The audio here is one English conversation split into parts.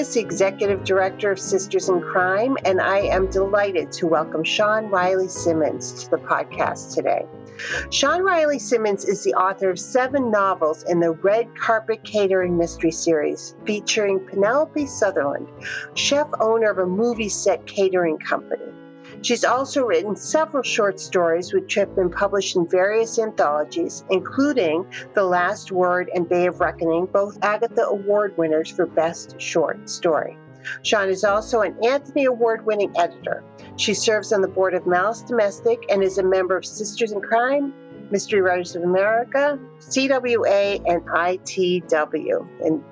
The Executive Director of Sisters in Crime, and I am delighted to welcome Shawn Reilly Simmons to the podcast today. Shawn Reilly Simmons is the author of seven novels in the Red Carpet Catering Mystery Series, featuring Penelope Sutherland, chef owner of a movie set catering company. She's also written several short stories which have been published in various anthologies, including The Last Word and Bay of Reckoning, both Agatha Award winners for Best Short Story. Shawn is also an Anthony Award winning editor. She serves on the board of Malice Domestic and is a member of Sisters in Crime, Mystery Writers of America, CWA, and ITW. And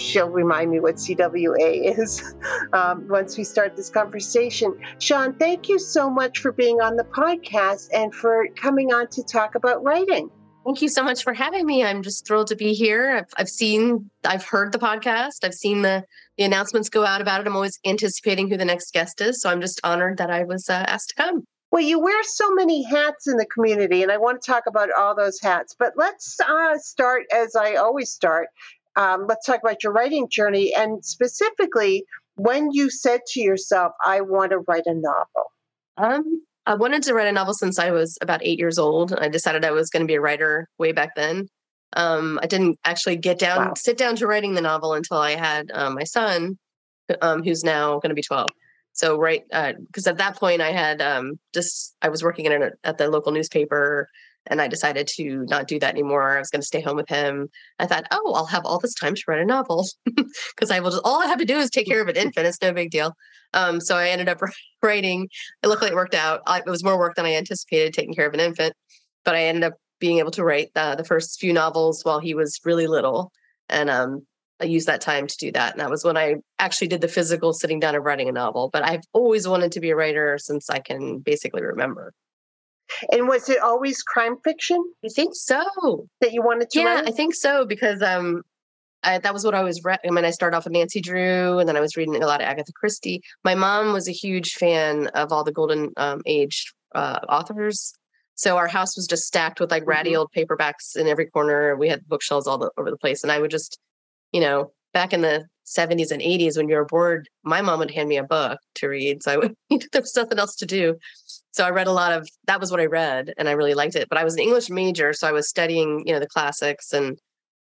she'll remind me what CWA is um, once we start this conversation. Shawn, thank you so much for being on the podcast and for coming on to talk about writing. Thank you so much for having me. I'm just thrilled to be here. I've, I've seen, I've heard the podcast. I've seen the the announcements go out about it. I'm always anticipating who the next guest is. So I'm just honored that I was uh, asked to come. Well, you wear so many hats in the community, and I want to talk about all those hats. But let's uh, start as I always start um, let's talk about your writing journey and specifically when you said to yourself, I want to write a novel. Um, I wanted to write a novel since I was about eight years old. I decided I was going to be a writer way back then. Um, I didn't actually get down, wow. sit down to writing the novel until I had um, my son, um, who's now going to be 12. So right, because uh, at that point I had um, just I was working in a, at the local newspaper and I decided to not do that anymore. I was going to stay home with him. I thought, oh, I'll have all this time to write a novel because I will just, all I have to do is take care of an infant. It's no big deal. Um, so I ended up writing. It luckily, it worked out. I, it was more work than I anticipated taking care of an infant, but I ended up being able to write the, the first few novels while he was really little. And um, I used that time to do that. And that was when I actually did the physical sitting down and writing a novel. But I've always wanted to be a writer since I can basically remember. And was it always crime fiction? I think so. That you wanted to yeah, write? I think so because um, I, that was what I was read. I mean, I started off with Nancy Drew, and then I was reading a lot of Agatha Christie. My mom was a huge fan of all the Golden um, Age uh, authors, so our house was just stacked with like ratty mm-hmm. old paperbacks in every corner. We had bookshelves all the, over the place, and I would just, you know, back in the 70s and 80s when you were bored, my mom would hand me a book to read. So I would, there was nothing else to do. So I read a lot of that was what I read and I really liked it. But I was an English major, so I was studying, you know, the classics and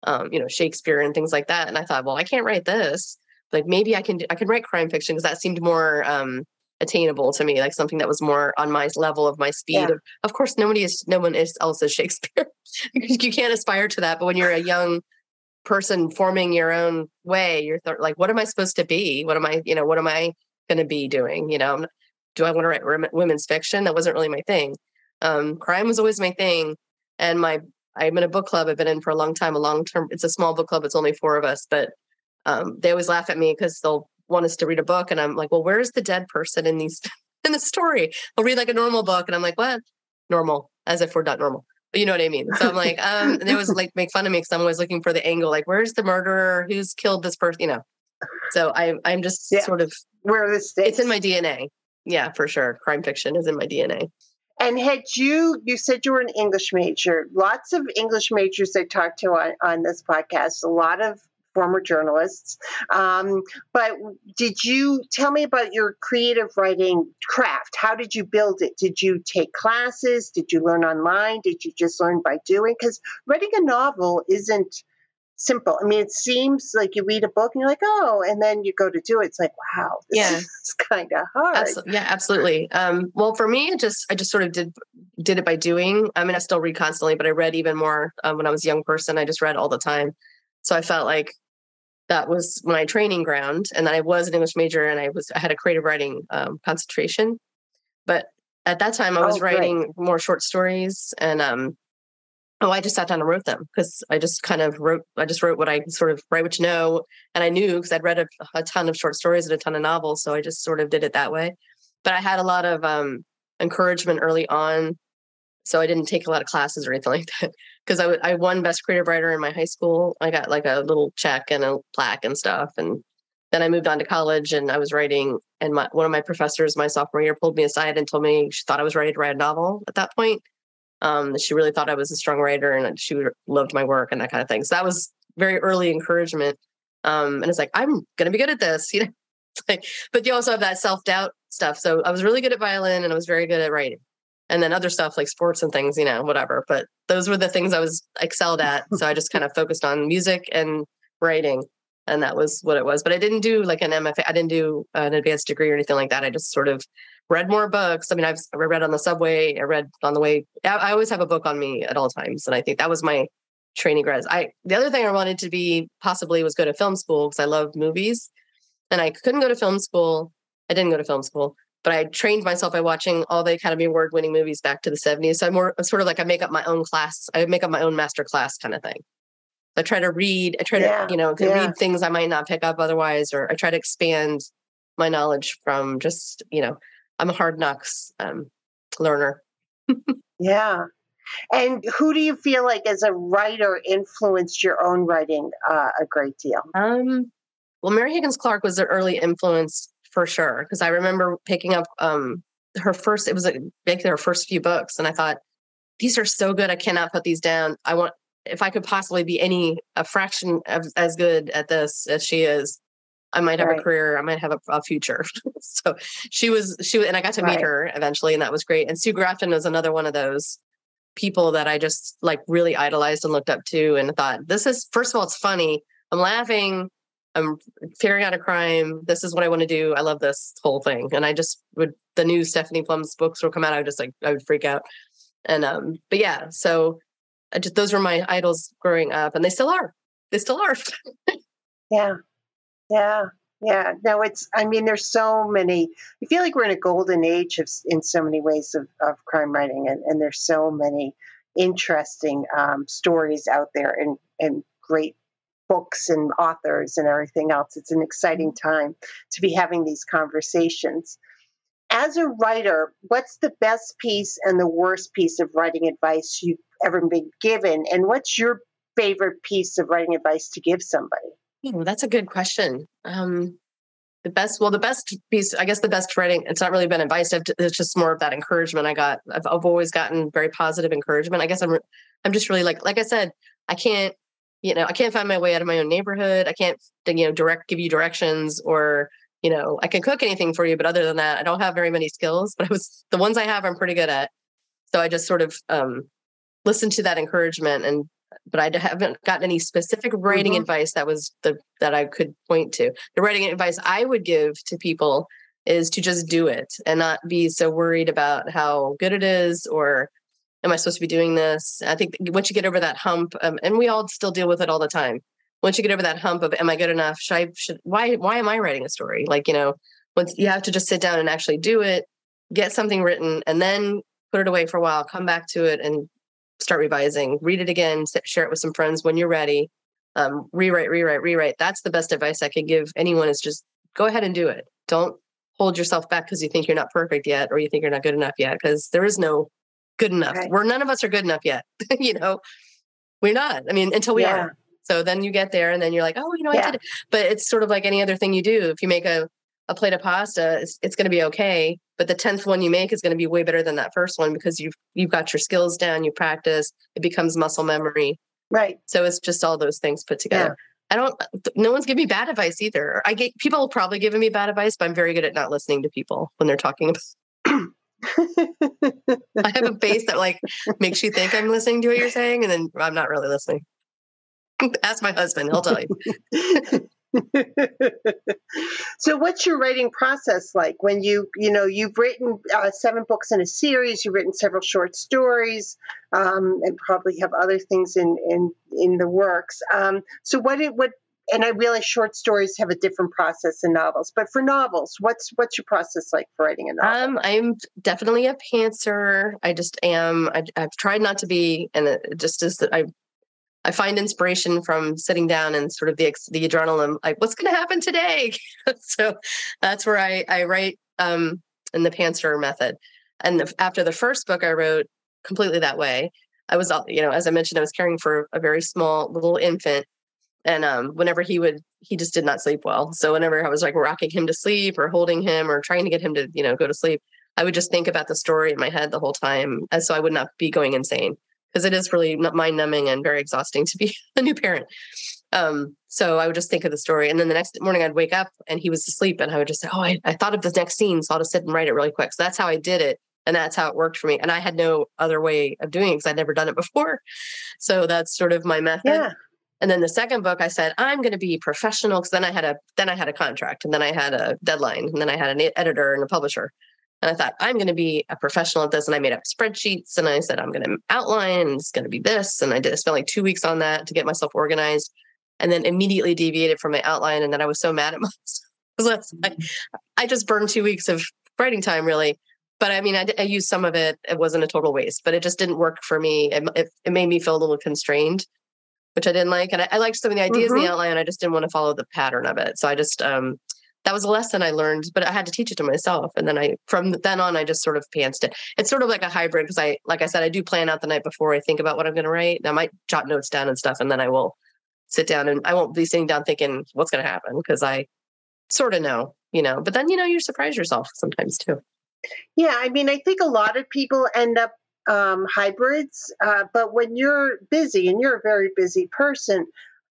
um, you know, Shakespeare and things like that. And I thought, well, I can't write this. Like maybe I can I can write crime fiction because that seemed more um attainable to me, like something that was more on my level of my speed. Yeah. Of, of course, nobody is no one is else is Shakespeare. you can't aspire to that. But when you're a young person forming your own way, you're th- like, what am I supposed to be? What am I, you know, what am I going to be doing? You know, do I want to write women's fiction? That wasn't really my thing. Um, crime was always my thing. And my, I'm in a book club I've been in for a long time, a long term, it's a small book club. It's only four of us, but um, they always laugh at me because they'll want us to read a book. And I'm like, well, where's the dead person in these, in the story? I'll read like a normal book. And I'm like, what? Normal, as if we're not normal. You know what I mean? So I'm like, um, and they was like make fun of me because I'm always looking for the angle, like, where's the murderer? Who's killed this person? You know. So I I'm just yeah. sort of where the stakes. It's in my DNA yeah, for sure. Crime fiction is in my DNA. And had you, you said you were an English major. Lots of English majors I talked to on, on this podcast, a lot of former journalists. Um, but did you tell me about your creative writing craft? How did you build it? Did you take classes? Did you learn online? Did you just learn by doing? Because writing a novel isn't simple. I mean, it seems like you read a book and you're like, oh, and then you go to do it. It's like, wow, yeah, it's kind of hard. Absolutely. Yeah, absolutely. Um, well, for me, it just I just sort of did did it by doing. I mean, I still read constantly, but I read even more um, when I was a young person. I just read all the time, so I felt like that was my training ground. And then I was an English major, and I was I had a creative writing um, concentration, but at that time I was oh, writing more short stories and um Oh, I just sat down and wrote them because I just kind of wrote. I just wrote what I sort of write what you know, and I knew because I'd read a, a, ton of short stories and a ton of novels, so I just sort of did it that way. But I had a lot of um, encouragement early on, so I didn't take a lot of classes or anything like that. Because I, w- I won best creative writer in my high school. I got like a little check and a plaque and stuff, and then I moved on to college and I was writing. And my, one of my professors, my sophomore year, pulled me aside and told me she thought I was ready to write a novel at that point um, she really thought I was a strong writer and she loved my work and that kind of thing. So that was very early encouragement. Um, and it's like, I'm going to be good at this, you know, but you also have that self doubt stuff. So I was really good at violin and I was very good at writing and then other stuff like sports and things, you know, whatever. But those were the things I was excelled at. So I just kind of focused on music and writing. And that was what it was. But I didn't do like an MFA. I didn't do an advanced degree or anything like that. I just sort of read more books. I mean, I've read on the subway. I read on the way. I, always have a book on me at all times, and I think that was my training grad. I the other thing I wanted to be possibly was go to film school because I love movies, and I couldn't go to film school. I didn't go to film school, but I trained myself by watching all the Academy Award winning movies back to the 70s. So I'm more sort of like I make up my own class. I make up my own master class kind of thing. I try to read. I try yeah, to you know yeah. read things I might not pick up otherwise, or I try to expand my knowledge from just you know I'm a hard knocks um, learner. yeah. And who do you feel like as a writer influenced your own writing uh, a great deal? Um, well, Mary Higgins Clark was an early influence for sure because I remember picking up um, her first. It was like her first few books, and I thought these are so good. I cannot put these down. I want if I could possibly be any a fraction of as good at this as she is. I might have right. a career. I might have a, a future. so she was, she and I got to meet her eventually, and that was great. And Sue Grafton was another one of those people that I just like really idolized and looked up to, and thought, this is first of all, it's funny. I'm laughing. I'm figuring out a crime. This is what I want to do. I love this whole thing. And I just would the new Stephanie Plum's books will come out. I would just like I would freak out. And um, but yeah, so I just those were my idols growing up, and they still are. They still are. yeah. Yeah. Yeah. No, it's, I mean, there's so many, I feel like we're in a golden age of, in so many ways of, of crime writing, and, and there's so many interesting um, stories out there and, and great books and authors and everything else. It's an exciting mm-hmm. time to be having these conversations. As a writer, what's the best piece and the worst piece of writing advice you've ever been given? And what's your favorite piece of writing advice to give somebody? Oh, that's a good question. Um, the best, well, the best piece, I guess the best writing, it's not really been advice. It's just more of that encouragement I got. I've, I've always gotten very positive encouragement. I guess I'm, I'm just really like, like I said, I can't, you know, I can't find my way out of my own neighborhood. I can't, you know, direct, give you directions or, you know, I can cook anything for you. But other than that, I don't have very many skills, but I was, the ones I have, I'm pretty good at. So I just sort of, um, listen to that encouragement and but I haven't gotten any specific writing mm-hmm. advice that was the that I could point to. The writing advice I would give to people is to just do it and not be so worried about how good it is or am I supposed to be doing this? I think once you get over that hump, um, and we all still deal with it all the time. Once you get over that hump of am I good enough? Should I should why why am I writing a story? Like, you know, once you have to just sit down and actually do it, get something written, and then put it away for a while, come back to it and start revising, read it again, share it with some friends when you're ready. Um, rewrite, rewrite, rewrite. That's the best advice I could give anyone is just go ahead and do it. Don't hold yourself back because you think you're not perfect yet or you think you're not good enough yet because there is no good enough. Right. We're none of us are good enough yet. you know, we're not. I mean, until we yeah. are. So then you get there and then you're like, oh, you know, yeah. I did it. But it's sort of like any other thing you do. If you make a a plate of pasta, it's, it's going to be okay. But the tenth one you make is going to be way better than that first one because you've you've got your skills down, you practice, it becomes muscle memory. Right. So it's just all those things put together. Yeah. I don't. No one's giving me bad advice either. I get people probably giving me bad advice, but I'm very good at not listening to people when they're talking about. I have a face that like makes you think I'm listening to what you're saying, and then I'm not really listening. Ask my husband; he'll tell you. so what's your writing process like when you you know you've written uh, seven books in a series you've written several short stories um, and probably have other things in in in the works um, so what it what and I realize short stories have a different process than novels. But for novels, what's what's your process like for writing a novel? Um, I'm definitely a pantser. I just am. I, have tried not to be, and it just is that I. I find inspiration from sitting down and sort of the the adrenaline, like what's going to happen today. so that's where I I write um, in the pantser method. And after the first book I wrote, completely that way. I was, you know, as I mentioned, I was caring for a very small little infant and um, whenever he would, he just did not sleep well. So whenever I was like rocking him to sleep or holding him or trying to get him to, you know, go to sleep, I would just think about the story in my head the whole time. And so I would not be going insane because it is really mind numbing and very exhausting to be a new parent. Um, so I would just think of the story. And then the next morning I'd wake up and he was asleep and I would just say, Oh, I, I thought of the next scene. So I'll just sit and write it really quick. So that's how I did it. And that's how it worked for me. And I had no other way of doing it because I'd never done it before. So that's sort of my method. Yeah. And then the second book, I said, I'm going to be professional because then I had a then I had a contract and then I had a deadline and then I had an editor and a publisher. And I thought, I'm going to be a professional at this. And I made up spreadsheets and I said, I'm going to outline and it's going to be this. And I did I spent like two weeks on that to get myself organized and then immediately deviated from my outline. And then I was so mad at myself. I, I just burned two weeks of writing time really. But I mean, I, I used some of it. It wasn't a total waste, but it just didn't work for me. It, it, it made me feel a little constrained which I didn't like. And I, I liked some of the ideas mm-hmm. in the outline. I just didn't want to follow the pattern of it. So I just, um, that was a lesson I learned, but I had to teach it to myself. And then I, from then on, I just sort of pantsed it. It's sort of like a hybrid because I, like I said, I do plan out the night before I think about what I'm going to write. I might jot notes down and stuff, and then I will sit down and I won't be sitting down thinking what's going to happen because I sort of know, you know. But then you know you surprise yourself sometimes too. Yeah, I mean, I think a lot of people end up um, hybrids. Uh, but when you're busy, and you're a very busy person,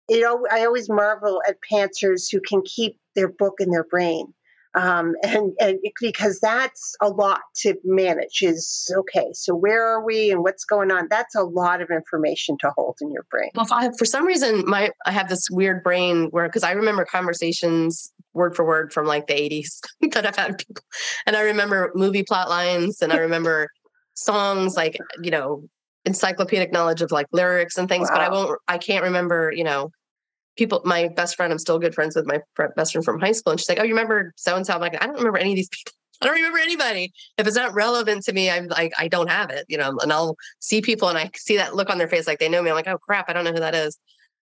you know, I always marvel at pantsers who can keep their book in their brain. Um, and, and because that's a lot to manage is okay so where are we and what's going on that's a lot of information to hold in your brain well I, for some reason my i have this weird brain where because i remember conversations word for word from like the 80s that i've had people and i remember movie plot lines and i remember songs, like, you know, encyclopedic knowledge of like lyrics and things, wow. but I won't, I can't remember, you know, people, my best friend, I'm still good friends with my best friend from high school. And she's like, Oh, you remember so and so? I'm like, I don't remember any of these people. I don't remember anybody. If it's not relevant to me, I'm like, I don't have it, you know, and I'll see people and I see that look on their face like they know me. I'm like, oh crap, I don't know who that is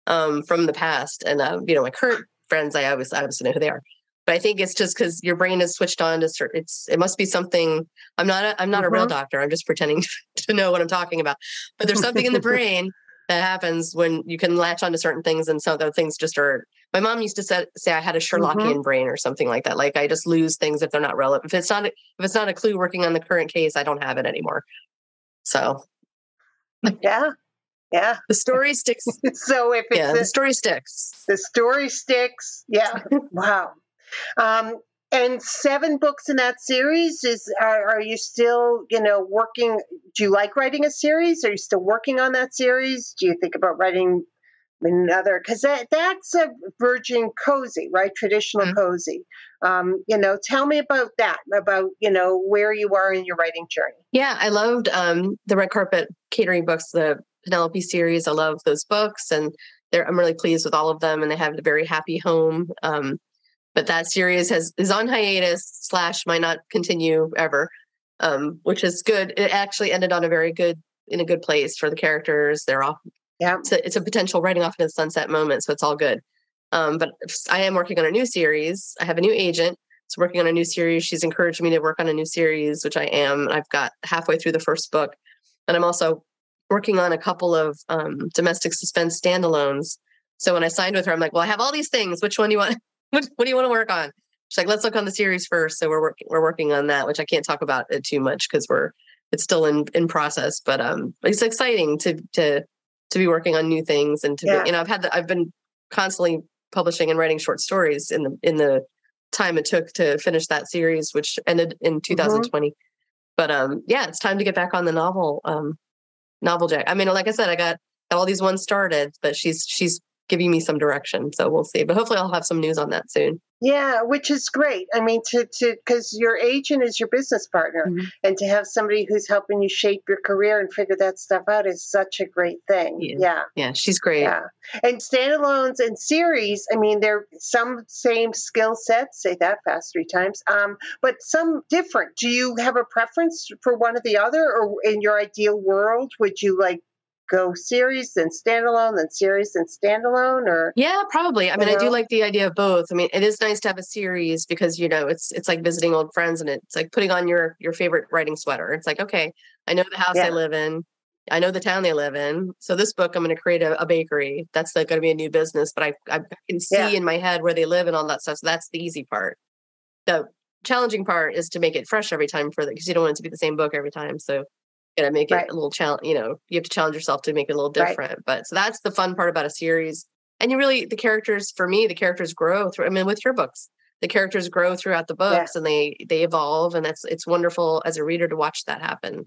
um, from the past. And, uh, you know, my current friends, I obviously, I obviously know who they are. But I think it's just because your brain is switched on to certain, it's, it must be something. I'm not, a, I'm not mm-hmm. a real mm-hmm. doctor. I'm just pretending to know what I'm talking about. But there's something in the brain that happens when you can latch onto certain things and some other things just are. My mom used to say, say I had a Sherlockian mm-hmm. brain or something like that. Like I just lose things if they're not relevant. If it's not, if it's not a clue working on the current case, I don't have it anymore. So. Yeah. Yeah. The story sticks. so if yeah, the story sticks. The story sticks. Yeah. wow. Um, and seven books in that series is are, are, you still you know working do you like writing a series? Are you still working on that series? Do you think about writing another? Because that that's a virgin cozy right? Traditional mm-hmm. cozy. Um, you know tell me about that about you know where you are in your writing journey. Yeah i loved um, the red carpet catering books the penelope series. I love those books and i'm really pleased with all of them and they have a very happy home. Um, but that series has is on hiatus slash might not continue ever um, which is good. It actually ended on a very good in a good place for the characters. They're off yeah. it's a, it's a potential writing off in a sunset moment so it's all good. Um, but i am working on a new series. I have a new agent. So working on a new series she's encouraged me to work on a new series which i am. I've got halfway through the first book. And i'm also working on a couple of um, domestic suspense standalones. So when i signed with her i'm like well i have all these things. Which one do you want what, what do you want to work on? She's like, let's look on the series first. So we're working we're working on that, which I can't talk about it too much because we're it's still in in process. But um, it's exciting to to to be working on new things and to yeah. be, you know I've had the, I've been constantly publishing and writing short stories in the in the time it took to finish that series, which ended in 2020. Mm-hmm. But um, yeah, it's time to get back on the novel um novel jack. I mean, like I said, I got got all these ones started, but she's she's giving me some direction. So we'll see. But hopefully, I'll have some news on that soon. Yeah, which is great. I mean, to to because your agent is your business partner, mm-hmm. and to have somebody who's helping you shape your career and figure that stuff out is such a great thing. Yeah, yeah, yeah she's great. Yeah, and standalones and series. I mean, they're some same skill sets. Say that fast three times. Um, but some different. Do you have a preference for one or the other, or in your ideal world, would you like go series then standalone then series then standalone or? Yeah probably. I mean know? i do uh-huh. like the idea of both. I mean it is nice to have a series because you know it's it's like visiting old friends and it's like putting on your your favorite writing sweater. It's like okay i know the house yeah. they live in. I know the town they live in. So this book i'm going to create a, a bakery. That's like going to be a new business but i i can see yeah. in my head where they live and all that stuff. So that's the easy part. The challenging part is to make it fresh every time for the because you don't want it to be the same book every time. So gonna make right. it a little challenge you know you have to challenge yourself to make it a little different right. but so that's the fun part about a series and you really the characters for me the characters grow through i mean with your books the characters grow throughout the books yeah. and they they evolve and that's it's wonderful as a reader to watch that happen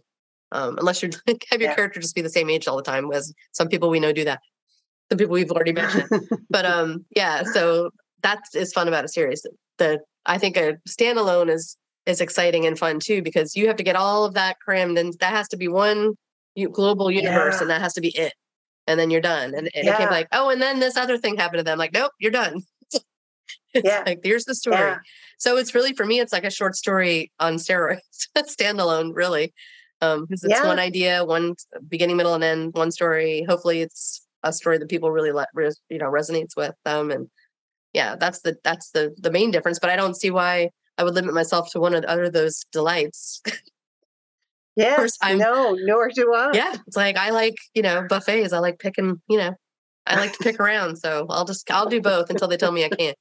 um, unless you have your yeah. character just be the same age all the time as some people we know do that some people we've already mentioned but um yeah so that is fun about a series the i think a standalone is is exciting and fun too because you have to get all of that crammed and that has to be one global universe yeah. and that has to be it and then you're done and, and yeah. it can't like oh and then this other thing happened to them like nope you're done yeah. like here's the story yeah. so it's really for me it's like a short story on steroids standalone really um because it's one idea one beginning middle and end one story hopefully it's a story that people really let you know resonates with them and yeah that's the that's the the main difference but i don't see why I would limit myself to one of the other those delights. Yes, I know, nor do I. Yeah, it's like I like you know buffets. I like picking. You know, I like to pick around. So I'll just I'll do both until they tell me I can't.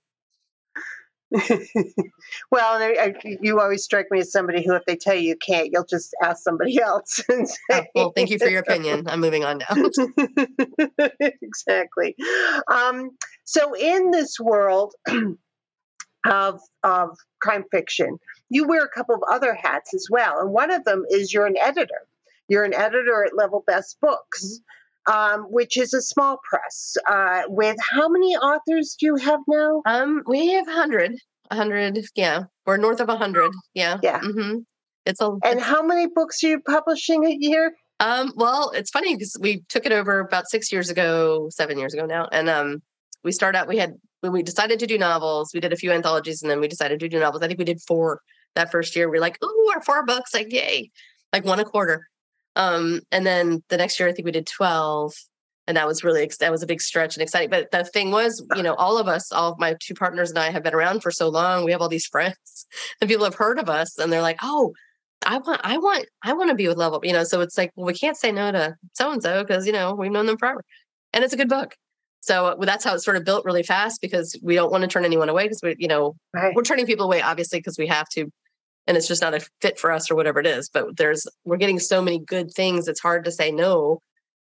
well, I, I, you always strike me as somebody who, if they tell you you can't, you'll just ask somebody else. And say, oh, well, thank you for your opinion. I'm moving on now. exactly. Um, so, in this world, of, of crime fiction. You wear a couple of other hats as well. And one of them is you're an editor. You're an editor at Level Best Books, um, which is a small press. Uh, with how many authors do you have now? Um, we have 100. 100, yeah. We're north of 100. Yeah. Yeah. Mm-hmm. It's a, and how many books are you publishing a year? Um, well, it's funny because we took it over about six years ago, seven years ago now. And um, we started out, we had when we decided to do novels, we did a few anthologies and then we decided to do novels. I think we did four that first year. We are like, oh, our four books, like yay, like one a quarter. Um, and then the next year, I think we did 12. And that was really, that was a big stretch and exciting. But the thing was, you know, all of us, all of my two partners and I have been around for so long. We have all these friends and people have heard of us and they're like, oh, I want, I want, I want to be with Level, you know. So it's like, well, we can't say no to so and so because you know we've known them forever, and it's a good book. So that's how it's sort of built really fast because we don't want to turn anyone away because we, you know, right. we're turning people away obviously because we have to, and it's just not a fit for us or whatever it is. But there's we're getting so many good things. It's hard to say no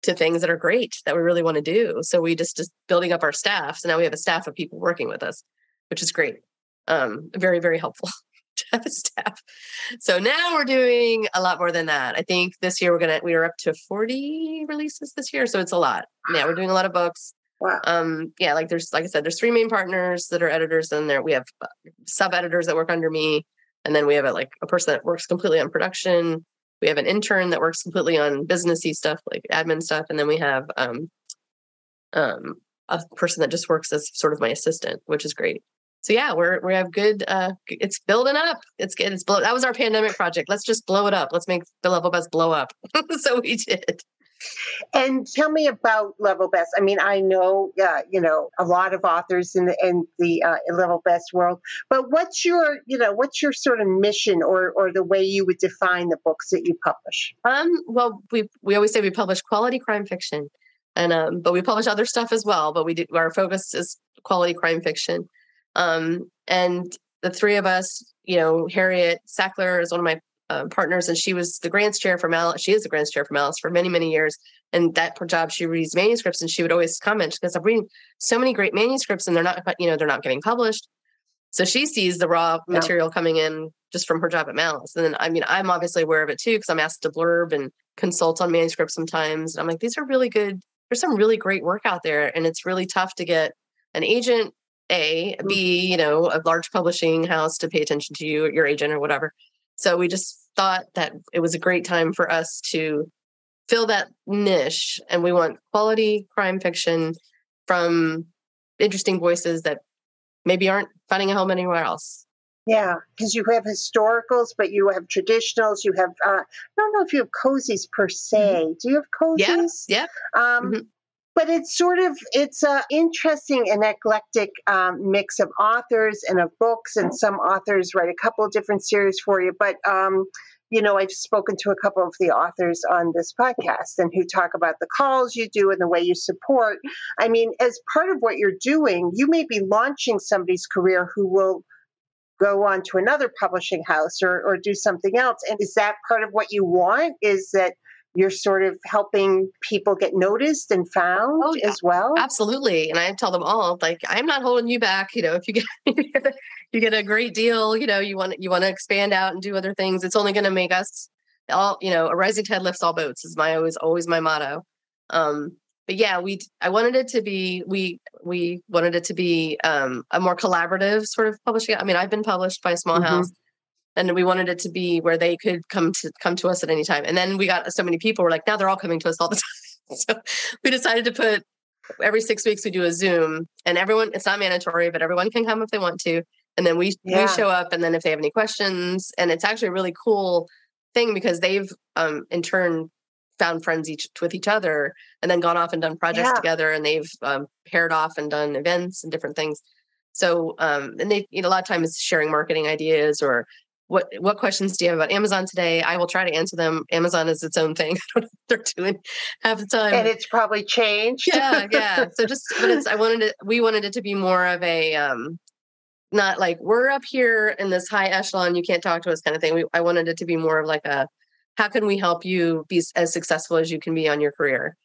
to things that are great that we really want to do. So we just just building up our staff. So now we have a staff of people working with us, which is great. Um, very very helpful to have a staff. So now we're doing a lot more than that. I think this year we're gonna we are up to 40 releases this year. So it's a lot. Yeah, we're doing a lot of books. Wow. Um, yeah, like there's like I said, there's three main partners that are editors, and there we have uh, sub editors that work under me, and then we have a, like a person that works completely on production. We have an intern that works completely on businessy stuff, like admin stuff, and then we have um, um, a person that just works as sort of my assistant, which is great. So yeah, we're we have good. Uh, it's building up. It's good. It's blow. That was our pandemic project. Let's just blow it up. Let's make the level best blow up. so we did. And tell me about Level Best. I mean, I know, uh, you know, a lot of authors in the, in the uh, Level Best world, but what's your, you know, what's your sort of mission or, or the way you would define the books that you publish? Um, well, we, we always say we publish quality crime fiction and, um, but we publish other stuff as well, but we do, our focus is quality crime fiction. Um, and the three of us, you know, Harriet Sackler is one of my uh, partners, and she was the grants chair for Malice. She is the grants chair for Malice for many, many years. And that job, she reads manuscripts, and she would always comment because I'm reading so many great manuscripts, and they're not, you know, they're not getting published. So she sees the raw material yeah. coming in just from her job at Malice. And then, I mean, I'm obviously aware of it too because I'm asked to blurb and consult on manuscripts sometimes. And I'm like, these are really good. there's some really great work out there, and it's really tough to get an agent a Mm. you know a large publishing house to pay attention to you your agent or whatever so we just thought that it was a great time for us to fill that niche and we want quality crime fiction from interesting voices that maybe aren't finding a home anywhere else Yeah, because you have historicals, but you have traditionals. You have, uh, I don't know if you have cozies per se. Do you have cozies? Mm-hmm. yeah Um, Mhm. But it's sort of it's a interesting and eclectic um, mix of authors and of books, and some authors write a couple of different series for you. But um, you know, I've spoken to a couple of the authors on this podcast, and who talk about the calls you do and the way you support. I mean, as part of what you're doing, you may be launching somebody's career who will go on to another publishing house or, or do something else. And is that part of what you want? Is that you're sort of helping people get noticed and found Oh, yeah. as well? absolutely and i tell them all like i'm not holding you back you know if you get you get a, you get a great deal you know you want you want to expand out and do other things it's only going to make us all you know a rising tide lifts all boats is my always always my motto um but yeah we i wanted it to be we we wanted it to be um a more collaborative sort of publishing i mean i've been published by a small Mhm. house and we wanted it to be where they could come to come to us at any time and then we got so many people We're like now they're all coming to us all the time so we decided to put every six weeks we do a zoom and everyone it's not mandatory but everyone can come if they want to and then we Yeah. we show up and then if they have any questions and it's actually a really cool thing because they've um in turn found friends each with each other and then gone off and done projects Yeah. together and they've um, paired off and done events and different things so um and they you know a lot of times sharing marketing ideas or what what questions do you have about Amazon today? I will try to answer them. Amazon is its own thing. I don't know what they're doing half the time. and it's probably changed. yeah, yeah. So just but it's I wanted it we wanted it to be more of a um not like we're up here in this high echelon, you can't talk to us kind of thing. We I wanted it to be more of like a how can we help you be as successful as you can be on your career?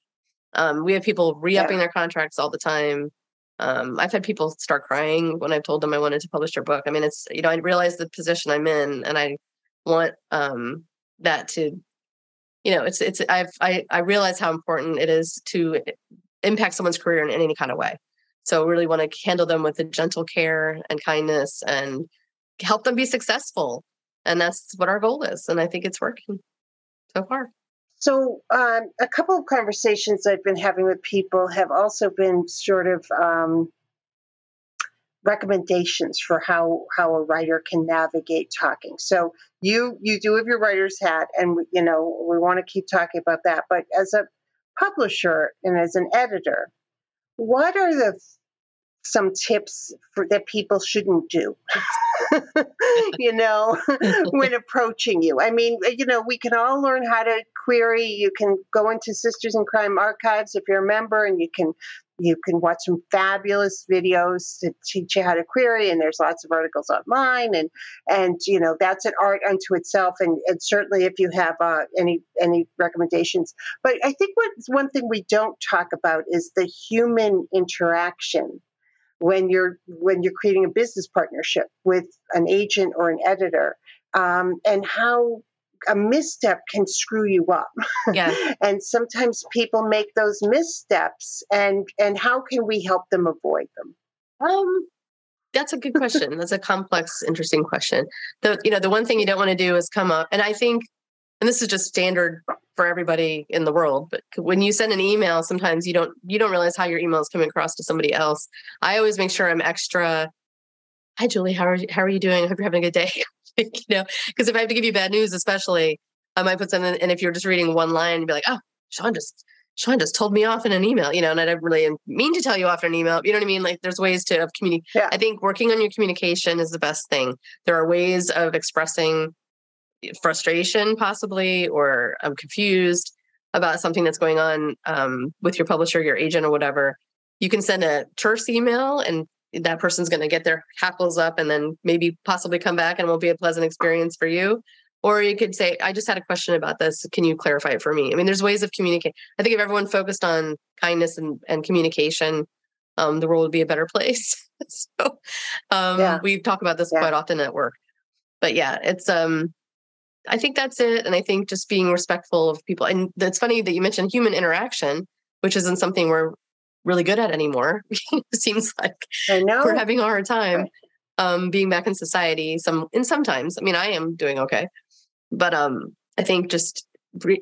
Um, we have people re-upping their contracts all the time. Um, I've had people start crying when I've told them I wanted to publish their book. I mean, it's you know, I realize the position I'm in, and I want um, that to, you know, it's it's I've I I realize how important it is to impact someone's career in any kind of way. So I really want to handle them with a gentle care and kindness and help them be successful. And that's what our goal is. And I think it's working so far. So, um, a couple of conversations I've been having with people have also been sort of um, recommendations for how how a writer can navigate talking. So, you you do have your writer's hat, and we- you know we want to keep talking about that. But as a publisher and as an editor, what are the some tips for, that people shouldn't do? you know, when approaching you. I mean, you know, we can all learn how to query. You can go into Sisters in Crime archives if you're a member, and you can you can watch some fabulous videos to teach you how to query. And there's lots of articles online, and and you know that's an art unto itself. And, and certainly, if you have uh, any any recommendations, but I think what one thing we don't talk about is the human interaction when you're when you're creating a business partnership with an agent or an editor um, and how a misstep can screw you up Yeah. and sometimes people make those missteps and and how can we help them avoid them Um, that's a good question. That's a complex, interesting question. The you know the one thing you don't want to do is come up, and I think, and this is just standard for everybody in the world. But when you send an email, sometimes you don't you don't realize how your email is coming across to somebody else. I always make sure I'm extra. Hi, Julie. How are you, how are you doing? I hope you're having a good day. you know, because if I have to give you bad news, especially, I might put something. And if you're just reading one line, you'd be like, oh, Shawn just Shawn just told me off in an email, you know, and I didn't really mean to tell you off in an email. You know what I mean? Like there's ways to of communicate. Yeah. I think working on your communication is the best thing. There are ways of expressing frustration, possibly, or I'm confused about something that's going on um, with your publisher, your agent, or whatever. You can send a terse email, and that person's going to get their hackles up, and then maybe possibly come back, and it won't be a pleasant experience for you. Or you could say, I just had a question about this. Can you clarify it for me? I mean, there's ways of communicating. I think if everyone focused on kindness and, and communication, um, the world would be a better place. so um, Yeah. we talk about this Yeah. quite often at work. But yeah, it's um I think that's it. And I think just being respectful of people. And it's funny that you mentioned human interaction which isn't something we're really good at anymore. it seems like I know we're having a hard time um, being back in society. Some and sometimes, I mean, I am doing okay, but um, I think just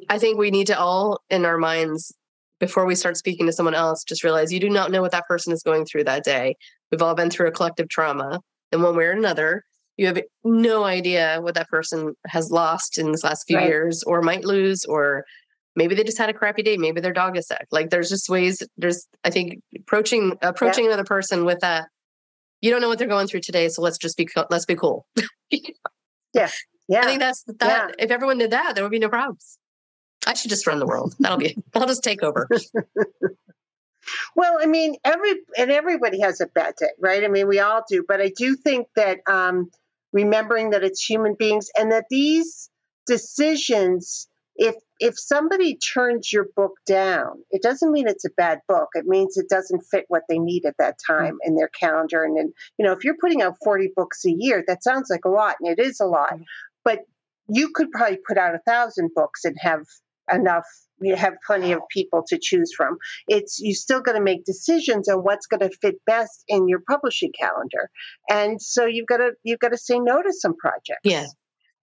I think we need to all in our minds before we start speaking to someone else, just realize you do not know what that person is going through that day. We've all been through a collective trauma in one way or another. You have no idea what that person has lost in this last few right. years or might lose, or maybe they just had a crappy day. Maybe their dog is sick. Like there's just ways, there's, I think approaching, approaching yeah. another person with that, you don't know what they're going through today. So let's just be, let's be cool. yeah. Yeah. I think that's that. Yeah. If everyone did that, there would be no problems. I should just run the world. That'll be, I'll just take over. well, I mean, every, and everybody has a bad day, right? I mean, we all do, but I do think that, um, remembering that it's human beings and that these decisions, if, if somebody turns your book down, it doesn't mean it's a bad book. It means it doesn't fit what they need at that hmm. time in their calendar. And then, you know, if you're putting out 40 books a year, that sounds like a lot, and it is a lot. Hmm. But you could probably put out a thousand books and have enough you have plenty of people to choose from. It's you still got to make decisions on what's going to fit best in your publishing calendar. And so you've got to you've got to say no to some projects. Yeah.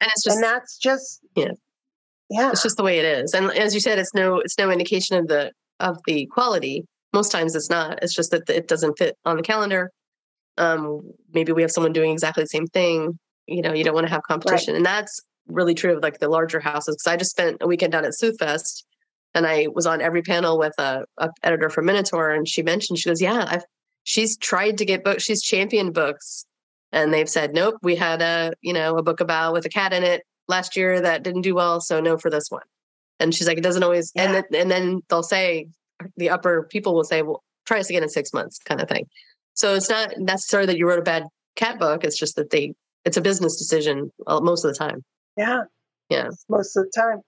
And it's just and that's just yeah. Yeah. It's just the way it is. And as you said it's no it's no indication of the of the quality. Most times it's not. It's just that it doesn't fit on the calendar. Um maybe we have someone doing exactly the same thing. You know you don't want to have competition. Right. and that's really true of like the larger houses. Because I just spent a weekend down at Sleuthfest and I was on every panel with a, a, editor from Minotaur and she mentioned she goes yeah I've she's tried to get books she's championed books and they've said nope we had a you know a book about with a cat in it last year that didn't do well so no for this one and she's like it doesn't always yeah. and then, and then they'll say the upper people will say well try us again in six months kind of thing so it's not necessarily that you wrote a bad cat book it's just that they it's a business decision uh, most of the time yeah. Yeah. Most of the time.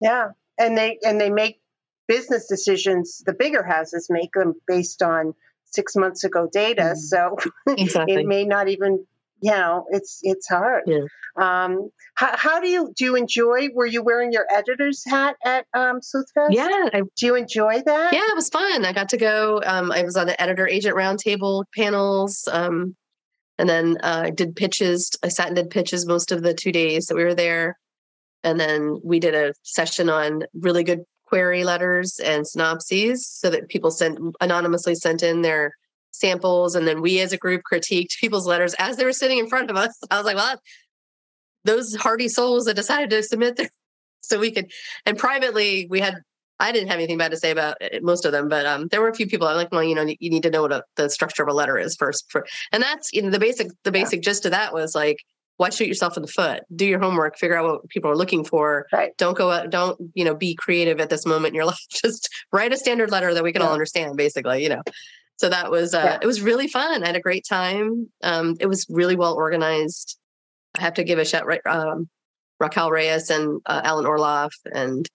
Yeah. And they and they make business decisions, the bigger houses make them based on six months ago data. Mm. So exactly. it may not even you know, it's it's hard. Yeah. Um, how, how, do you do you enjoy? Were you wearing your editor's hat at um, Sleuthfest? Yeah. I, do you enjoy that? Yeah, it was fun. I got to go. Um, I was on the editor agent roundtable panels. Um, and then uh, I did pitches. I sat and did pitches most of the two days that we were there. And then we did a session on really good query letters and synopses so that people sent anonymously sent in their samples. And then we as a group critiqued people's letters as they were sitting in front of us. I was like, well, those hardy souls that decided to submit their so we could and privately we had I didn't have anything bad to say about it, most of them, but um, there were a few people. I'm like, well, you know, you need to know what a, the structure of a letter is first, for, and that's you know the basic the basic yeah. gist of that was like, why shoot yourself in the foot? Do your homework, figure out what people are looking for. Right. Don't go out, don't you know, be creative at this moment in your life. Just write a standard letter that we can yeah. all understand, basically. You know, so that was uh, yeah. it was really fun. I had a great time. Um, it was really well organized. I have to give a shout right. Um, Raquel Reyes and uh, Alan Orloff and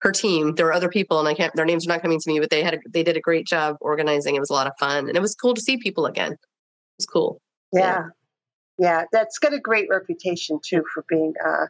her team. There were other people, and I can't. Their names are not coming to me, but they had a, they did a great job organizing. It was a lot of fun, and it was cool to see people again. It was cool. Yeah, yeah, that's got a great reputation too for being uh,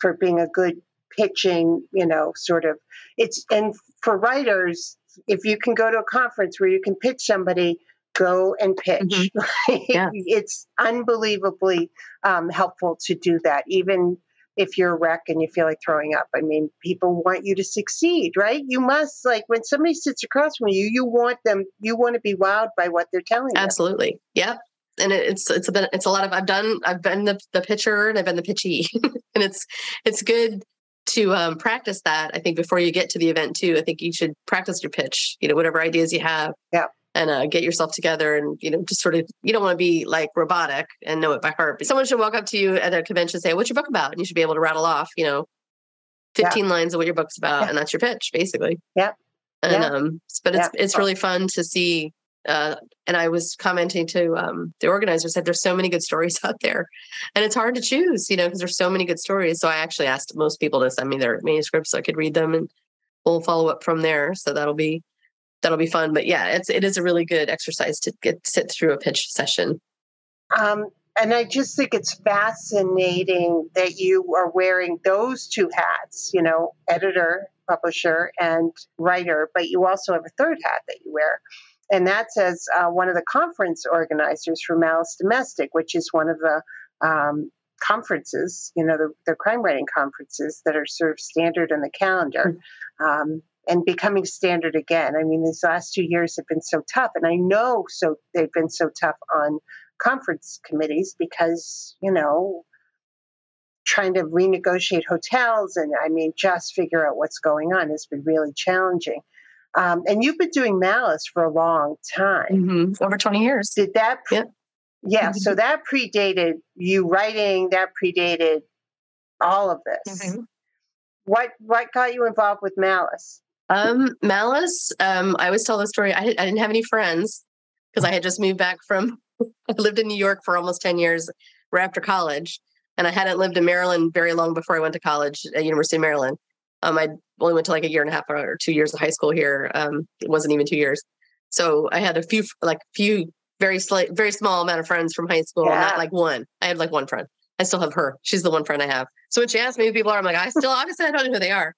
for being a good pitching. You know, sort of. It's and for writers, if you can go to a conference where you can pitch somebody, go and pitch. Mm-hmm. Yeah. it's unbelievably um, helpful to do that, even if you're a wreck and you feel like throwing up. I mean, people want you to succeed, right? You must like when somebody sits across from you, you want them, you want to be wowed by what they're telling you. Absolutely. Yep. And it's it's a bit it's a lot of I've done I've been the, the pitcher and I've been the pitchee. and it's it's good to um, practice that. I think before you get to the event too. I think you should practice your pitch, you know, whatever ideas you have. Yeah and uh, get yourself together and you know just sort of you don't want to be like robotic and know it by heart but someone should walk up to you at a convention and say what's your book about and you should be able to rattle off you know 15 yeah. lines of what your book's about yeah. and that's your pitch basically yeah and yeah. um but it's it's really fun to see uh, and I was commenting to um, the organizer said there's so many good stories out there, and it's hard to choose, you know, because there's so many good stories. So I actually asked most people to send me their manuscripts so I could read them, and we'll follow up from there. So that'll be that'll be fun. But yeah, it's it is a really good exercise to get sit through a pitch session. Um, and I just think it's fascinating that you are wearing those two hats, you know, editor publisher and writer, but you also have a third hat that you wear. And that's as uh, one of the conference organizers for Malice Domestic, which is one of the um, conferences, you know, the, the, crime writing conferences that are sort of standard on the calendar. Mm-hmm. Um, and becoming standard again. I mean, these last two years have been so tough, and I know so they've been so tough on conference committees because you know trying to renegotiate hotels and I mean just figure out what's going on has been really challenging. Um, and you've been doing Malice for a long time, mm-hmm. over twenty years. Did that? Pre- yeah. Yeah. Mm-hmm. So that predated you writing. That predated all of this. Mm-hmm. What What got you involved with Malice? Um, Malice. Um, I always tell the story. I, I didn't have any friends because I had just moved back from. I lived in New York for almost ten years right after college, and I hadn't lived in Maryland very long before I went to college at University of Maryland. Um, I only went to like a year and a half or two years of high school here. Um, it wasn't even two years, so I had a few like few very slight, very small amount of friends from high school. Yeah. Not like one. I had like one friend. I still have her. She's the one friend I have. So when she asked me who people are, I'm like, I still obviously I don't know who they are.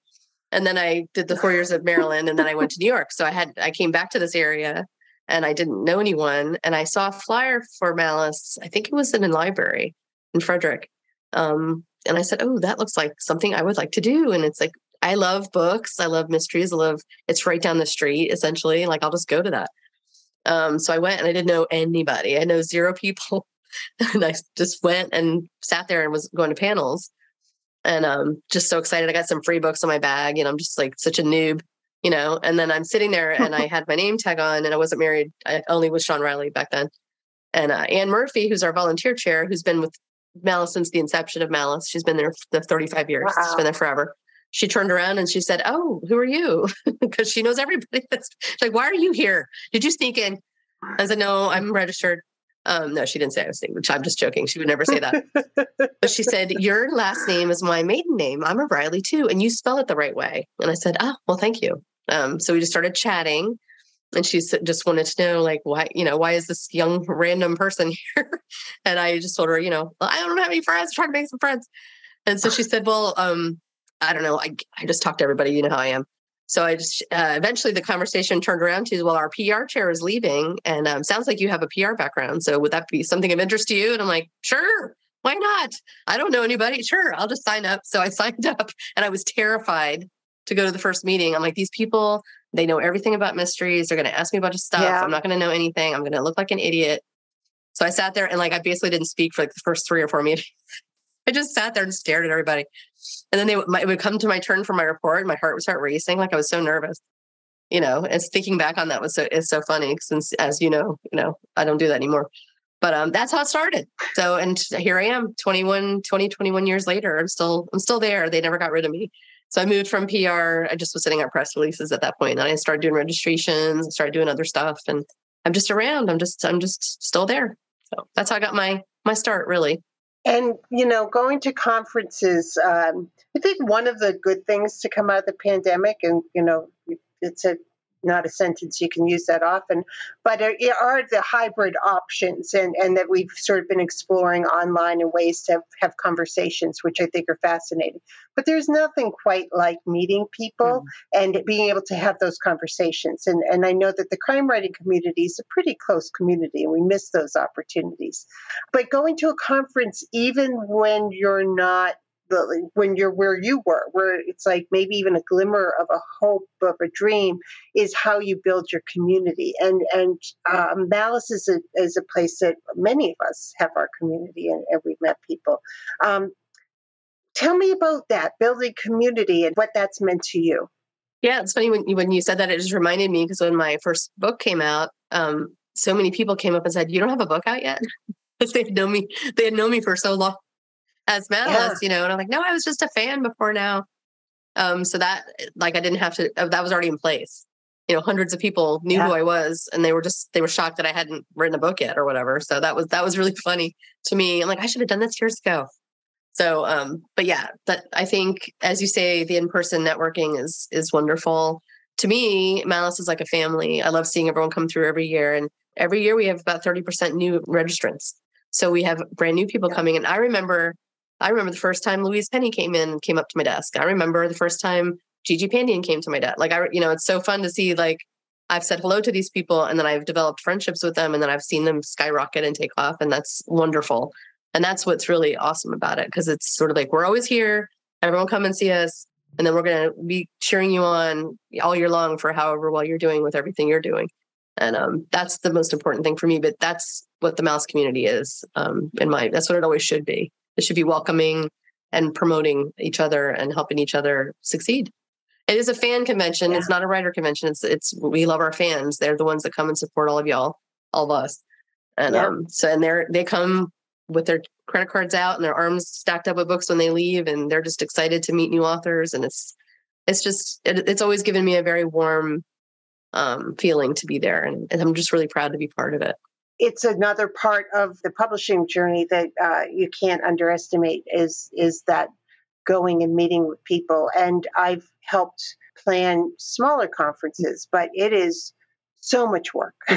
And then I did the four years of Maryland, and then I went to New York. So I had I came back to this area, and I didn't know anyone, and I saw a flyer for Malice. I think it was in a library in Frederick, um, and I said, "Oh, that looks like something I would like to do." And it's like I love books, I love mysteries, I love it's right down the street essentially. Like I'll just go to that. Um, so I went and I didn't know anybody. I know zero people, and I just went and sat there and was going to panels, and um, just so excited. I got some free books in my bag, and I'm just like such a noob, you know. And then I'm sitting there, and I had my name tag on, and I wasn't married. I only was Shawn Reilly back then. And uh, Anne Murphy, who's our volunteer chair, who's been with Malice since the inception of Malice. She's been there for 35 years. Wow. She's been there forever. She turned around and she said, "Oh, who are you?" Because she knows everybody. That's like, "Why are you here? Did you sneak in?" I said, "No, I'm registered." Um, no, she didn't say I was sneaking. Which I'm just joking. She would never say that. but she said, "Your last name is my maiden name. I'm a Reilly too, and you spell it the right way." And I said, "Oh, well, thank you." Um, so we just started chatting and she just wanted to know like why you know why is this young random person here and i just told her you know well, i don't have any friends I'm trying to make some friends and so she said well um i don't know i, I just talk to everybody you know how i am so i just uh, eventually the conversation turned around to well our pr chair is leaving and um, sounds like you have a pr background so would that be something of interest to you and i'm like sure why not i don't know anybody sure i'll just sign up so i signed up and i was terrified to go to the first meeting i'm like these people they know everything about mysteries. They're going to ask me a bunch of stuff. Yeah. I'm not going to know anything. I'm going to look like an idiot. So I sat there and like I basically didn't speak for like the first three or four meetings. I just sat there and stared at everybody. And then they my, it would come to my turn for my report. And my heart would start racing. Like I was so nervous. You know, and thinking back on that was so it's so funny since as you know, you know, I don't do that anymore. But um that's how it started. So and here I am 21, 20, 21 years later. I'm still I'm still there. They never got rid of me. So I moved from PR. I just was sitting on press releases at that point, and I started doing registrations, started doing other stuff, and I'm just around. I'm just I'm just still there. So that's how I got my my start, really. And you know, going to conferences, um, I think one of the good things to come out of the pandemic, and you know, it's a not a sentence you can use that often, but it are the hybrid options, and, and that we've sort of been exploring online and ways to have, have conversations, which I think are fascinating. But there's nothing quite like meeting people mm. and being able to have those conversations. And, and I know that the crime writing community is a pretty close community, and we miss those opportunities. But going to a conference, even when you're not the, when you're where you were, where it's like maybe even a glimmer of a hope of a dream, is how you build your community. And and um, Malice is a is a place that many of us have our community and, and we've met people. Um, tell me about that building community and what that's meant to you. Yeah, it's funny when you, when you said that. It just reminded me because when my first book came out, um, so many people came up and said, "You don't have a book out yet." Because they had known me, they had known me for so long as Malice, yeah. you know, and I'm like, no, I was just a fan before now. Um, so that like I didn't have to uh, that was already in place. You know, hundreds of people knew yeah. who I was and they were just they were shocked that I hadn't written a book yet or whatever. So that was that was really funny to me. I'm like, I should have done this years ago. So um, but yeah, that I think as you say, the in-person networking is is wonderful. To me, Malice is like a family. I love seeing everyone come through every year. And every year we have about 30% new registrants. So we have brand new people yeah. coming. And I remember I remember the first time Louise Penny came in, and came up to my desk. I remember the first time Gigi Pandian came to my desk. Like I, you know, it's so fun to see like I've said hello to these people and then I've developed friendships with them and then I've seen them skyrocket and take off. And that's wonderful. And that's what's really awesome about it because it's sort of like we're always here. Everyone come and see us. And then we're going to be cheering you on all year long for however well you're doing with everything you're doing. And um, that's the most important thing for me. But that's what the Malice community is. Um, in my, that's what it always should be. It should be welcoming and promoting each other and helping each other succeed. It is a fan convention. Yeah. It's not a writer convention. It's it's we love our fans. They're the ones that come and support all of y'all, all of us. And yeah. um so and they're they come with their credit cards out and their arms stacked up with books when they leave and they're just excited to meet new authors and it's it's just it, it's always given me a very warm um feeling to be there and, and I'm just really proud to be part of it it's another part of the publishing journey that uh, you can't underestimate is is that going and meeting with people. And i've helped plan smaller conferences but it is so much work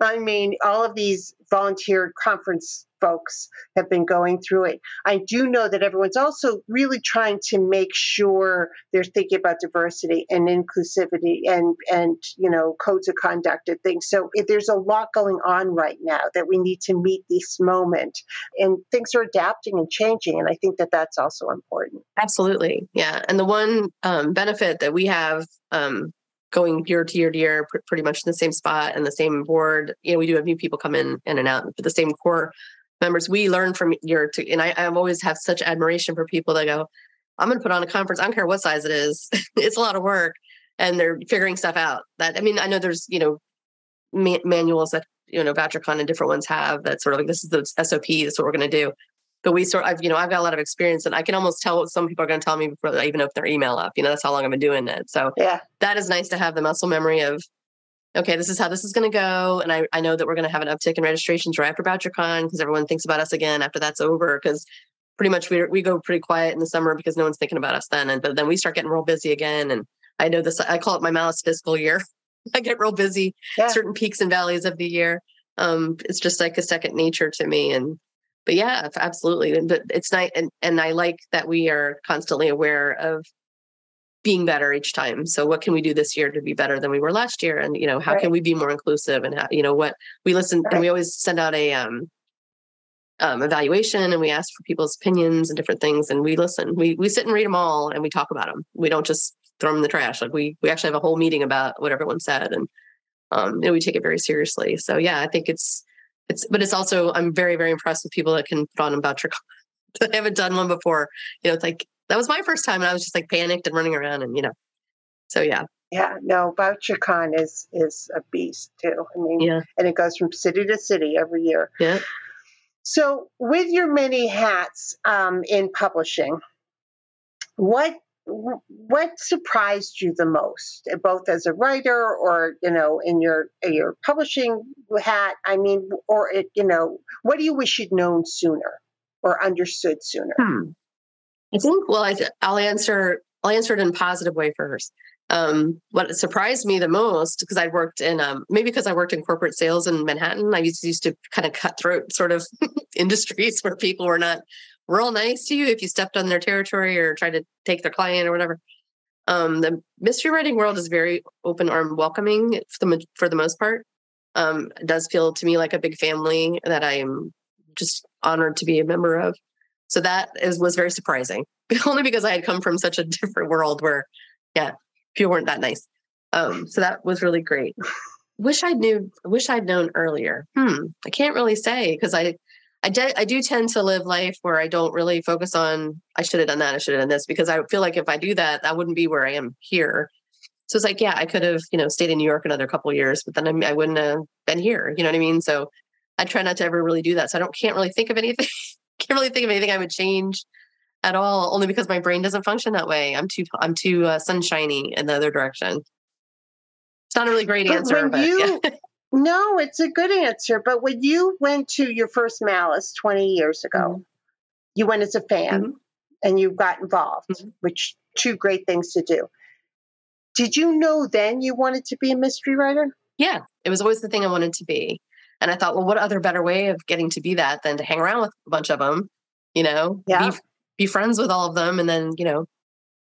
i mean all of these volunteer conference folks have been going through it. I do know that everyone's also really trying to make sure they're thinking about diversity and inclusivity and and you know codes of conduct and things. So there's a lot going on right now that we need to meet this moment, and things are adapting and changing, and I think that that's also important. Absolutely, yeah. And the one um, benefit that we have. Um, going year to year to year, pr- pretty much in the same spot and the same board. You know, we do have new people come in, in and out, but the same core members, we learn from your, to, and I, I've always have such admiration for people that go, I'm going to put on a conference. I don't care what size it is. it's a lot of work and they're figuring stuff out that, I mean, I know there's, you know, ma- manuals that, you know, Bouchercon and different ones have that sort of like, this is the SOP, this is what we're going to do. But we sort I've, you know, I've got a lot of experience and I can almost tell what some people are going to tell me before they even open their email up. You know, that's how long I've been doing it. So yeah, that is nice to have the muscle memory of, okay, this is how this is going to go. And I, I know that we're going to have an uptick in registrations right after Bouchercon because everyone thinks about us again after that's over because pretty much we, we go pretty quiet in the summer because no one's thinking about us then. And but then we start getting real busy again. And I know this, I call it my Malice fiscal year. I get real busy, yeah. certain peaks and valleys of the year. Um, it's just like a second nature to me. And but yeah, absolutely. But it's nice and, and I like that we are constantly aware of being better each time. So what can we do this year to be better than we were last year? And you know, how right. can we be more inclusive? And how, you know, what we listen right. and we always send out a um, um, evaluation and we ask for people's opinions and different things. And we listen. We we sit and read them all and we talk about them. We don't just throw them in the trash. Like we we actually have a whole meeting about what everyone said and um, and we take it very seriously. So yeah, I think it's it's but it's also I'm very very impressed with people that can put on a voucher. I haven't done one before. You know, it's like that was my first time and I was just like panicked and running around and you know. So yeah. Yeah, no, Bouchercon is is a beast too. I mean, yeah. and it goes from city to city every year. Yeah. So, with your many hats um, in publishing, what what surprised you the most, both as a writer or you know in your your publishing hat? I mean, or it, you know, what do you wish you'd known sooner or understood sooner? Hmm. I think, well, I, will answer, I'll answer it in a positive way first. Um, what surprised me the most, because I worked in, um, maybe because I worked in corporate sales in Manhattan, I used to, used to kind of cutthroat sort of industries where people were not real nice to you if you stepped on their territory or tried to take their client or whatever. Um, the mystery writing world is very open arm welcoming for the, for the most part. Um, it does feel to me like a big family that I'm just honored to be a member of. So that is was very surprising, only because I had come from such a different world where, yeah, people weren't that nice. Um, so that was really great. Wish I knew. Wish I'd known earlier. Hmm. I can't really say because I, I, de- I do tend to live life where I don't really focus on. I should have done that. I should have done this because I feel like if I do that, I wouldn't be where I am here. So it's like, yeah, I could have, you know, stayed in New York another couple years, but then I, I wouldn't have been here. You know what I mean? So I try not to ever really do that. So I don't can't really think of anything can't really think of anything I would change at all, only because my brain doesn't function that way. I'm too I'm too uh, sunshiny in the other direction. It's not a really great but answer, but you, yeah. no, it's a good answer. But when you went to your first Malice 20 years ago, mm-hmm. you went as a fan mm-hmm. and you got involved, mm-hmm. which two great things to do. Did you know then you wanted to be a mystery writer? Yeah, it was always the thing I wanted to be. And I thought, well, what other better way of getting to be that than to hang around with a bunch of them, you know, yeah. be, be friends with all of them and then, you know,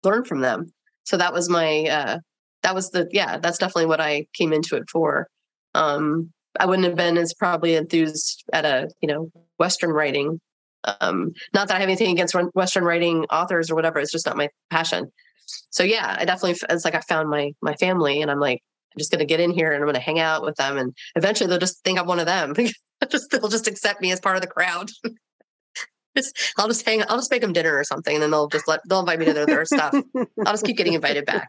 learn from them. So that was my uh that was the yeah, that's definitely what I came into it for. Um I wouldn't have been as probably enthused at a, you know, Western writing. Um, not that I have anything against Western writing authors or whatever. It's just not my passion. So yeah, I definitely, it's like I found my, my family and I'm like, I'm just going to get in here and I'm going to hang out with them. And eventually they'll just think I'm one of them. just, they'll just accept me as part of the crowd. I'll just hang. I'll just make them dinner or something, and then they'll just let they'll invite me to their, their stuff. I'll just keep getting invited back.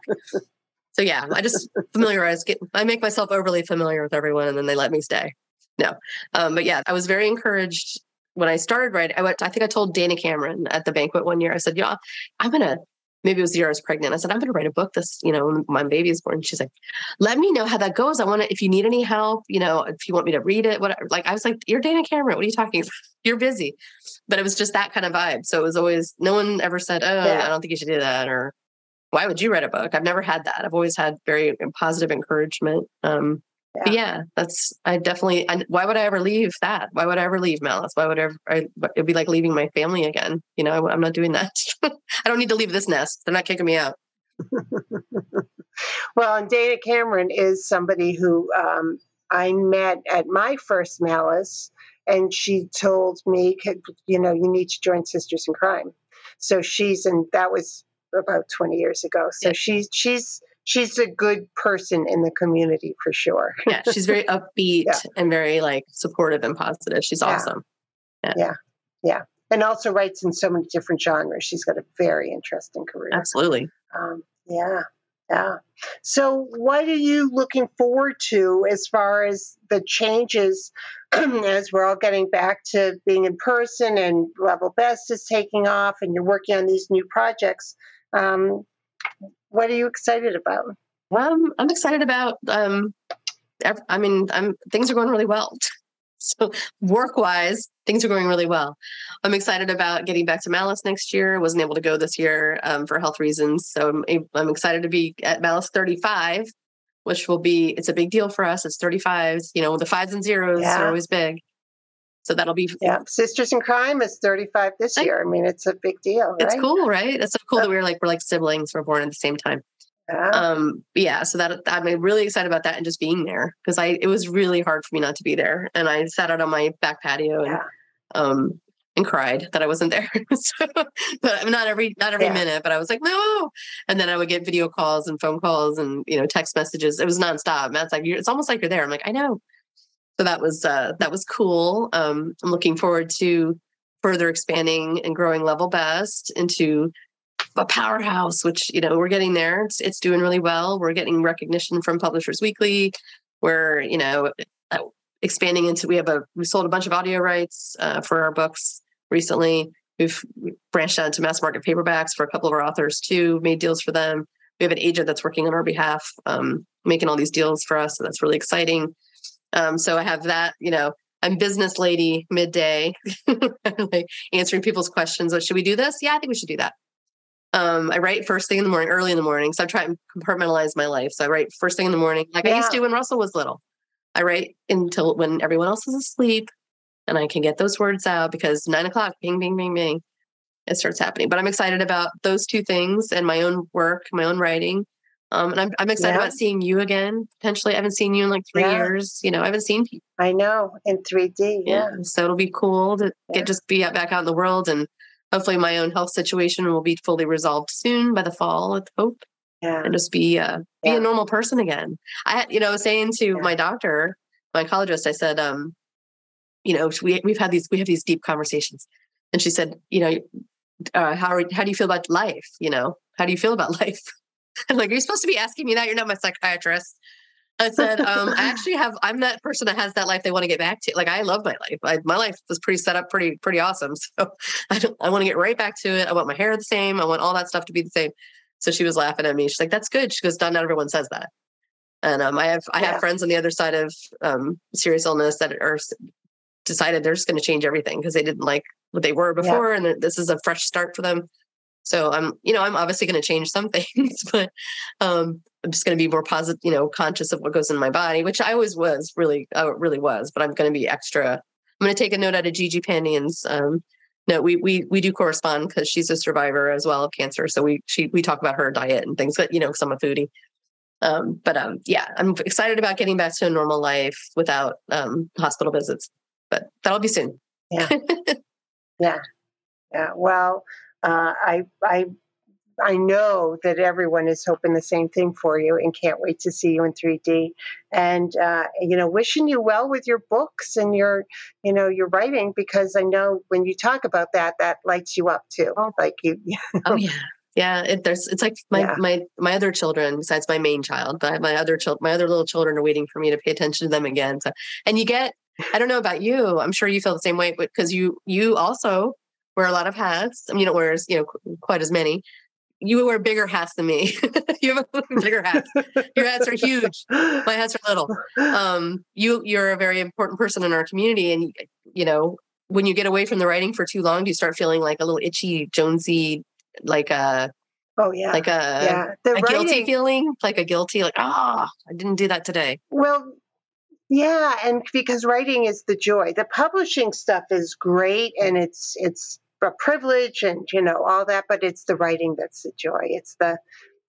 So yeah, I just familiarize. Get I make myself overly familiar with everyone, and then they let me stay. No, um, but yeah, I was very encouraged when I started writing. I went. I think I told Dana Cameron at the banquet one year. I said, "Yeah, I'm gonna." Maybe it was the year I was pregnant. I said, "I'm gonna write a book this, you know, when my baby is born." She's like, "Let me know how that goes. I want to. If you need any help, you know, if you want me to read it, whatever." Like I was like, "You're Dana Cameron. What are you talking? About? You're busy." But it was just that kind of vibe. So it was always no one ever said, "Oh, yeah. I don't think you should do that," or why would you write a book? I've never had that. I've always had very positive encouragement. Um, yeah. Yeah, that's I definitely. I, why would I ever leave that? Why would I ever leave Malice? Why would I? Ever, I it'd be like leaving my family again. You know, I, am not doing that. I don't need to leave this nest. They're not kicking me out. well, and Dana Cameron is somebody who um, I met at my first Malice, and she told me, you know, you need to join Sisters in Crime. So she's and that was about 20 years ago. So yeah. she's she's she's a good person in the community for sure. yeah, she's very upbeat yeah. and very like supportive and positive. She's awesome. Yeah. yeah. Yeah. And also writes in so many different genres. She's got a very interesting career. Absolutely. Um, yeah. Yeah. So, what are you looking forward to as far as the changes as we're all getting back to being in person and Level Best is taking off and you're working on these new projects? Um, what are you excited about? Well, I'm excited about. Um, I mean, I'm things are going really well. So work wise, things are going really well. I'm excited about getting back to Malice next year. Wasn't able to go this year um, for health reasons, so I'm, I'm excited to be at Malice 35, which will be it's a big deal for us. It's 35s. You know, the fives and zeros yeah. are always big. So that'll be yeah. Sisters in Crime is 35 this I, year. I mean, it's a big deal. Right? It's cool, right? It's so cool that we're like we're like siblings. We're born at the same time. Yeah. Um, yeah, so that I'm really excited about that and just being there because I it was really hard for me not to be there. And I sat out on my back patio and yeah. um and cried that I wasn't there. so, but not every not every yeah. minute, but I was like, no. And then I would get video calls and phone calls and you know text messages. It was nonstop. Matt's like, it's almost like you're there. I'm like, I know so that was uh, that was cool. Um, I'm looking forward to further expanding and growing Level Best into a powerhouse, which you know we're getting there. It's it's doing really well. We're getting recognition from Publishers Weekly. We're you know uh, expanding into. We have a we sold a bunch of audio rights uh, for our books recently. We've branched out into mass market paperbacks for a couple of our authors too. Made deals for them. We have an agent that's working on our behalf, um, making all these deals for us. So that's really exciting. Um, so I have that, you know, I'm business lady midday, like answering people's questions. Like, should we do this? Yeah, I think we should do that. Um, I write first thing in the morning, early in the morning. So I'm trying to compartmentalize my life. So I write first thing in the morning, like yeah. I used to when Russell was little. I write until when everyone else is asleep and I can get those words out because nine o'clock, bing, bing, bing, bing, it starts happening. But I'm excited about those two things and my own work, my own writing. Um, and I'm, I'm excited yeah. about seeing you again. Potentially, I haven't seen you in like three yeah. years. You know, I haven't seen you. I know in 3D. Yeah. yeah. So it'll be cool to get just be out, back out in the world, and hopefully, my own health situation will be fully resolved soon by the fall. With hope. Yeah. And just be uh, be a normal person again. I had, you know saying to my doctor, my oncologist, I said, um, you know, we we've had these we have these deep conversations, and she said, you know, uh, how are, how do you feel about life? You know, how do you feel about life? I'm like, are you supposed to be asking me that? You're not my psychiatrist. I said, um, I actually have, I'm that person that has that life they want to get back to. Like, I love my life. I, my life was pretty set up, pretty, pretty awesome. So I, I want to get right back to it. I want my hair the same. I want all that stuff to be the same. So she was laughing at me. She's like, that's good. She goes, not, not everyone says that. And um, I have, I yeah. have friends on the other side of um, serious illness that are decided they're just going to change everything because they didn't like what they were before. Yeah. And this is a fresh start for them. So I'm, you know, I'm obviously going to change some things, but um, I'm just going to be more positive, you know, conscious of what goes in my body, which I always was really, I really was, but I'm going to be extra. I'm going to take a note out of Gigi Pandian's um, no, we we we do correspond because she's a survivor as well of cancer. So we she we talk about her diet and things. But you know, because I'm a foodie. Um, but um, yeah, I'm excited about getting back to a normal life without um, hospital visits. But that'll be soon. Yeah. yeah. Yeah. Well, uh, I I I know that everyone is hoping the same thing for you and can't wait to see you in 3D. And uh, you know, wishing you well with your books and your, you know, your writing because I know when you talk about that, that lights you up too. Oh. Like you. you know. Oh yeah. Yeah, it, there's. It's like my yeah. my my other children, besides my main child, but my other child, my other little children are waiting for me to pay attention to them again. So, and you get, I don't know about you. I'm sure you feel the same way, but because you you also wear a lot of hats. I mean, you don't wear as you know quite as many, you wear bigger hats than me. you have bigger hats. Your hats are huge. My hats are little. Um, you you're a very important person in our community, and you know when you get away from the writing for too long, do you start feeling like a little itchy, Jonesy, like a oh yeah, like a yeah. the a writing, guilty feeling, like a guilty, like ah, oh, I didn't do that today. Well, yeah, and because writing is the joy. The publishing stuff is great, and it's it's a privilege and you know all that but it's the writing that's the joy. It's the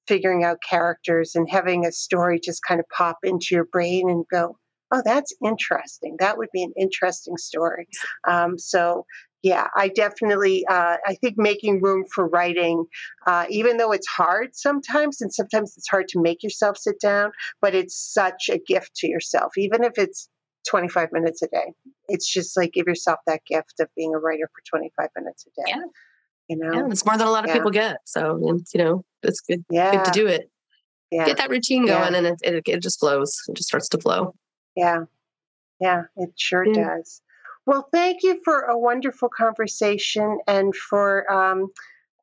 figuring out characters and having a story just kind of pop into your brain and go oh that's interesting. That would be an interesting story. Um, so yeah i definitely uh, i think making room for writing uh, even though it's hard sometimes and sometimes it's hard to make yourself sit down but it's such a gift to yourself even if it's 25 minutes a day. It's just like give yourself that gift of being a writer for 25 minutes a day. Yeah. You know, yeah, it's more than a lot of yeah. people get. So, you know, it's good, yeah. good to do it. Yeah. Get that routine going and it, it, it, just flows. It just starts to flow. Yeah. Yeah, it sure does. Well, thank you for a wonderful conversation and for um,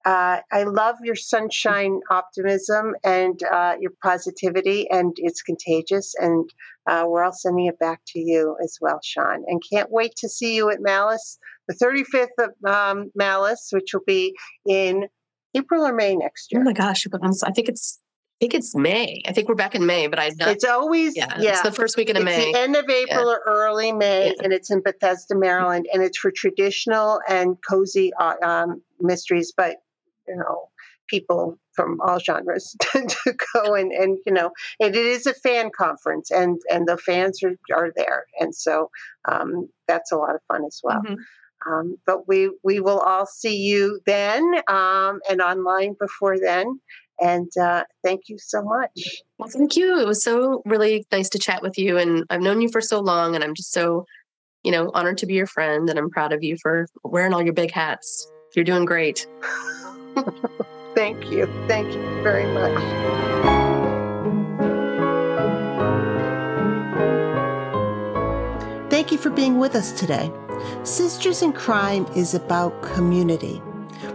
uh, I love your sunshine optimism and uh, your positivity, and it's contagious. And uh, we're all sending it back to you as well, Shawn. And can't wait to see you at Malice, the 35th of um, Malice, which will be in April or May next year. Oh my gosh! I think it's think it's May. I think we're back in May, but I It's always yeah, yeah. It's the first weekend of it's May. The end of April yeah. or early May, yeah. and it's in Bethesda, Maryland, and it's for traditional and cozy uh, um, mysteries. But you know people from all genres tend to go and and you know it, it is a fan conference and and the fans are, are there and so um, that's a lot of fun as well mm-hmm. um, but we we will all see you then um, and online before then and uh, thank you so much well thank you it was so really nice to chat with you and i've known you for so long and i'm just so you know honored to be your friend and i'm proud of you for wearing all your big hats you're doing great Thank you. Thank you very much. Thank you for being with us today. Sisters in Crime is about community.